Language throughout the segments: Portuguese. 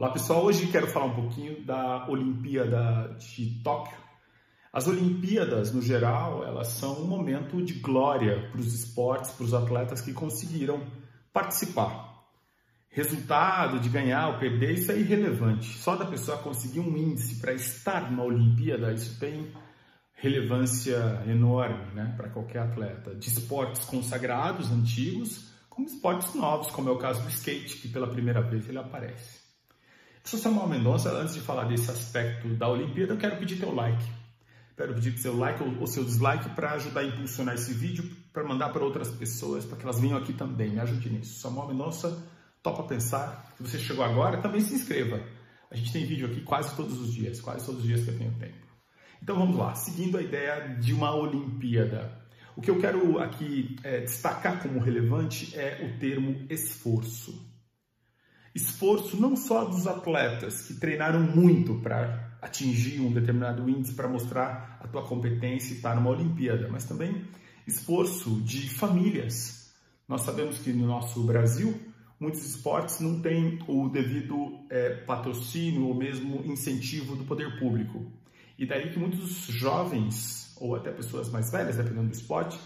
Olá pessoal, hoje quero falar um pouquinho da Olimpíada de Tóquio. As Olimpíadas, no geral, elas são um momento de glória para os esportes, para os atletas que conseguiram participar. Resultado de ganhar ou perder, isso é irrelevante. Só da pessoa conseguir um índice para estar numa Olimpíada, isso tem relevância enorme né, para qualquer atleta. De esportes consagrados, antigos, como esportes novos, como é o caso do skate, que pela primeira vez ele aparece. Eu sou Samuel Mendonça, antes de falar desse aspecto da Olimpíada, eu quero pedir teu like. Quero pedir seu like ou seu dislike para ajudar a impulsionar esse vídeo, para mandar para outras pessoas, para que elas venham aqui também. Me ajude nisso. Samuel Mendonça, topa pensar. Se você chegou agora, também se inscreva. A gente tem vídeo aqui quase todos os dias, quase todos os dias que eu tenho tempo. Então vamos lá, seguindo a ideia de uma Olimpíada. O que eu quero aqui é, destacar como relevante é o termo esforço esforço não só dos atletas que treinaram muito para atingir um determinado índice para mostrar a tua competência e estar numa Olimpíada, mas também esforço de famílias. Nós sabemos que no nosso Brasil muitos esportes não têm o devido é, patrocínio ou mesmo incentivo do poder público. E daí que muitos jovens, ou até pessoas mais velhas, dependendo do esporte,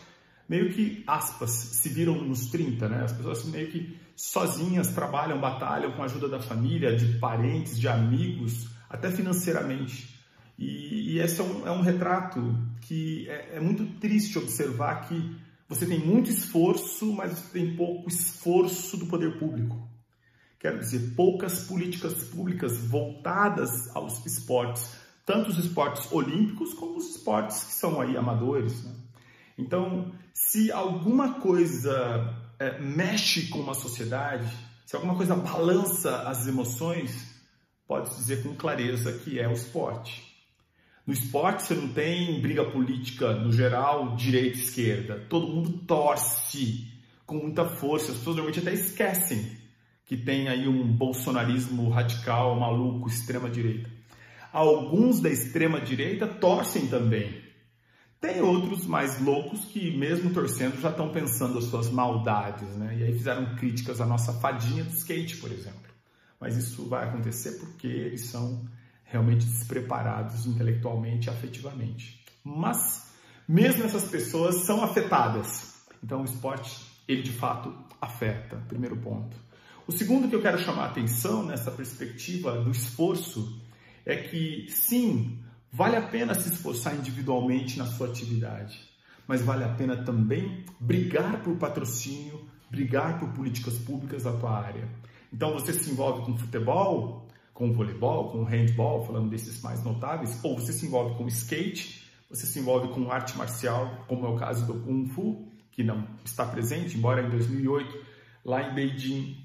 meio que, aspas, se viram nos 30, né? As pessoas meio que sozinhas trabalham, batalham com a ajuda da família, de parentes, de amigos, até financeiramente. E, e esse é um, é um retrato que é, é, muito triste observar que você tem muito esforço, mas você tem pouco esforço do poder público. Quero dizer, poucas políticas públicas voltadas aos esportes, tanto os esportes olímpicos como os esportes que são aí amadores. Né? Então, se alguma coisa é, mexe com uma sociedade, se alguma coisa balança as emoções, pode dizer com clareza que é o esporte. No esporte você não tem briga política no geral, direita e esquerda. Todo mundo torce com muita força. As pessoas normalmente até esquecem que tem aí um bolsonarismo radical, maluco, extrema direita. Alguns da extrema direita torcem também tem outros mais loucos que, mesmo torcendo, já estão pensando as suas maldades, né? E aí fizeram críticas à nossa fadinha do skate, por exemplo. Mas isso vai acontecer porque eles são realmente despreparados intelectualmente e afetivamente. Mas, mesmo essas pessoas são afetadas. Então, o esporte, ele de fato afeta, primeiro ponto. O segundo que eu quero chamar a atenção nessa perspectiva do esforço é que, sim, Vale a pena se esforçar individualmente na sua atividade, mas vale a pena também brigar por patrocínio, brigar por políticas públicas da tua área. Então você se envolve com futebol, com voleibol, com handball, falando desses mais notáveis, ou você se envolve com skate, você se envolve com arte marcial, como é o caso do Kung Fu, que não está presente, embora em 2008, lá em Beijing,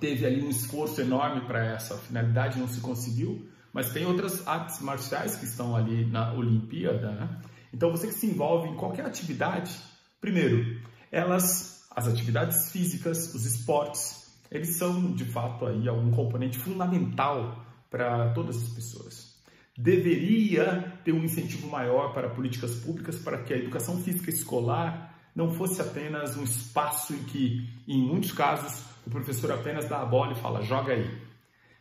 teve ali um esforço enorme para essa finalidade, não se conseguiu, mas tem outras artes marciais que estão ali na Olimpíada, né? Então você que se envolve em qualquer atividade, primeiro, elas, as atividades físicas, os esportes, eles são de fato aí algum componente fundamental para todas as pessoas. Deveria ter um incentivo maior para políticas públicas para que a educação física escolar não fosse apenas um espaço em que, em muitos casos, o professor apenas dá a bola e fala, joga aí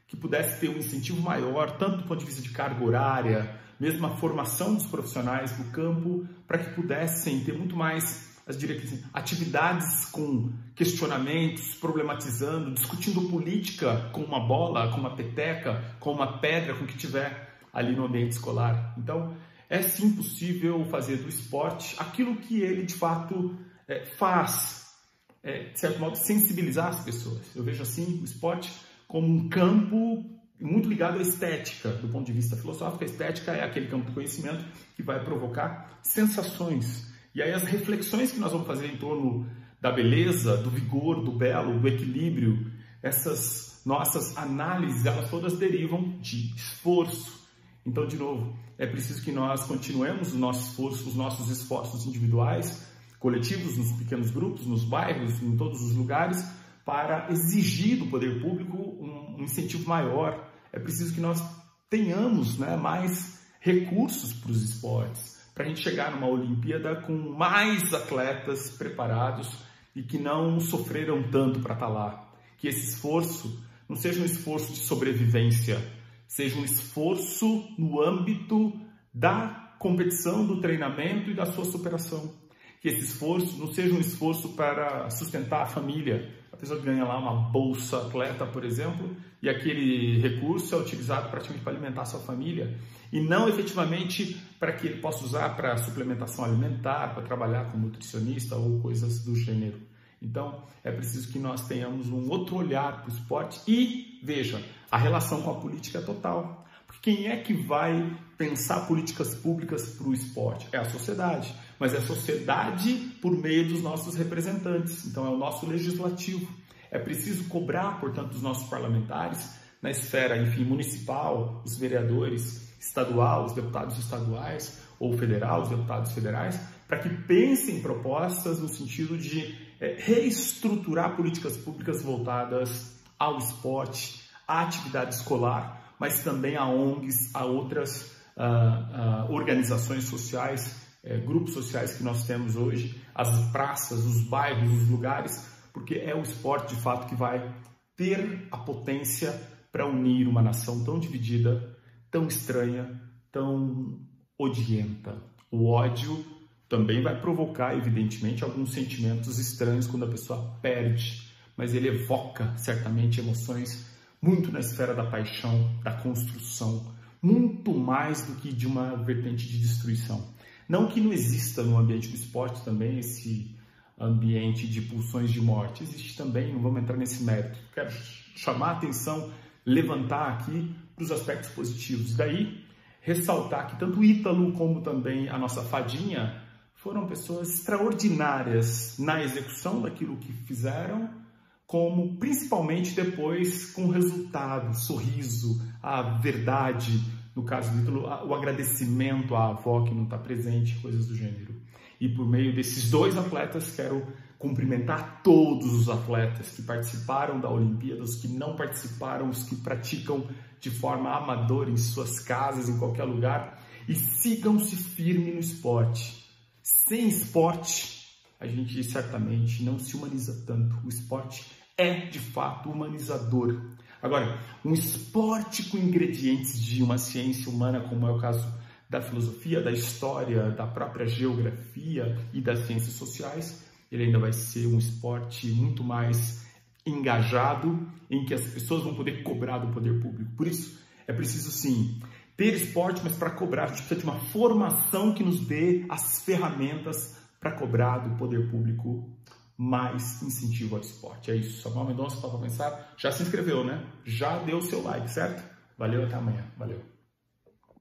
que pudesse ter um incentivo maior, tanto do ponto de vista de carga horária, mesmo a formação dos profissionais do campo, para que pudessem ter muito mais as diretrizes, atividades com questionamentos, problematizando, discutindo política com uma bola, com uma peteca, com uma pedra, com o que tiver ali no ambiente escolar. Então, é sim possível fazer do esporte aquilo que ele de fato é, faz, é, de certo modo, sensibilizar as pessoas. Eu vejo assim o esporte como um campo muito ligado à estética, do ponto de vista filosófico. A estética é aquele campo do conhecimento que vai provocar sensações. E aí as reflexões que nós vamos fazer em torno da beleza, do vigor, do belo, do equilíbrio, essas nossas análises, elas todas derivam de esforço. Então, de novo, é preciso que nós continuemos o nosso esforço, os nossos esforços individuais, coletivos, nos pequenos grupos, nos bairros, em todos os lugares, para exigir do poder público um, incentivo maior. É preciso que nós tenhamos né, mais recursos para os esportes, para a gente chegar numa Olimpíada com mais atletas preparados e que não sofreram tanto para estar lá. Que esse esforço não seja um esforço de sobrevivência, seja um esforço no âmbito da competição, do treinamento e da sua superação. Que esse esforço não seja um esforço para sustentar a família. A pessoa ganha lá uma bolsa atleta, por exemplo, e aquele recurso é utilizado praticamente para alimentar sua família e não efetivamente para que ele possa usar para suplementação alimentar, para trabalhar como nutricionista ou coisas do gênero. Então, é preciso que nós tenhamos um outro olhar para o esporte e, veja, a relação com a política é total. Porque quem é que vai pensar políticas públicas para o esporte? É a sociedade. Mas é a sociedade por meio dos nossos representantes. Então, é o nosso legislativo. É preciso cobrar, portanto, dos nossos parlamentares, na esfera, enfim, municipal, os vereadores estadual, os deputados estaduais ou federal, os deputados federais, para que pensem propostas no sentido de é, reestruturar políticas públicas voltadas ao esporte, à atividade escolar, mas também a ONGs, a outras uh, uh, organizações sociais, uh, grupos sociais que nós temos hoje, as praças, os bairros, os lugares, porque é o esporte de fato que vai ter a potência para unir uma nação tão dividida, tão estranha, tão odienta. O ódio também vai provocar, evidentemente, alguns sentimentos estranhos quando a pessoa perde, mas ele evoca certamente emoções muito na esfera da paixão, da construção, muito mais do que de uma vertente de destruição. Não que não exista no ambiente do esporte também esse ambiente de pulsões de morte, existe também, não vamos entrar nesse mérito. Quero chamar a atenção, levantar aqui para os aspectos positivos. Daí, ressaltar que tanto Ítalo como também a nossa fadinha foram pessoas extraordinárias na execução daquilo que fizeram, como principalmente depois com o resultado, sorriso, a verdade, no caso do Ítalo, o agradecimento à avó que não está presente, coisas do gênero. E por meio desses dois atletas, quero cumprimentar todos os atletas que participaram da Olimpíada, os que não participaram, os que praticam de forma amadora em suas casas, em qualquer lugar, e sigam-se firme no esporte. Sem esporte, a gente certamente não se humaniza tanto. O esporte é de fato humanizador. Agora, um esporte com ingredientes de uma ciência humana, como é o caso da filosofia, da história, da própria geografia e das ciências sociais, ele ainda vai ser um esporte muito mais engajado, em que as pessoas vão poder cobrar do poder público. Por isso, é preciso sim ter esporte, mas para cobrar, a gente precisa de uma formação que nos dê as ferramentas para cobrar do poder público mais incentivo ao esporte. É isso. Samuel Mendonça, para pensar, já se inscreveu, né? Já deu seu like, certo? Valeu, até amanhã. Valeu.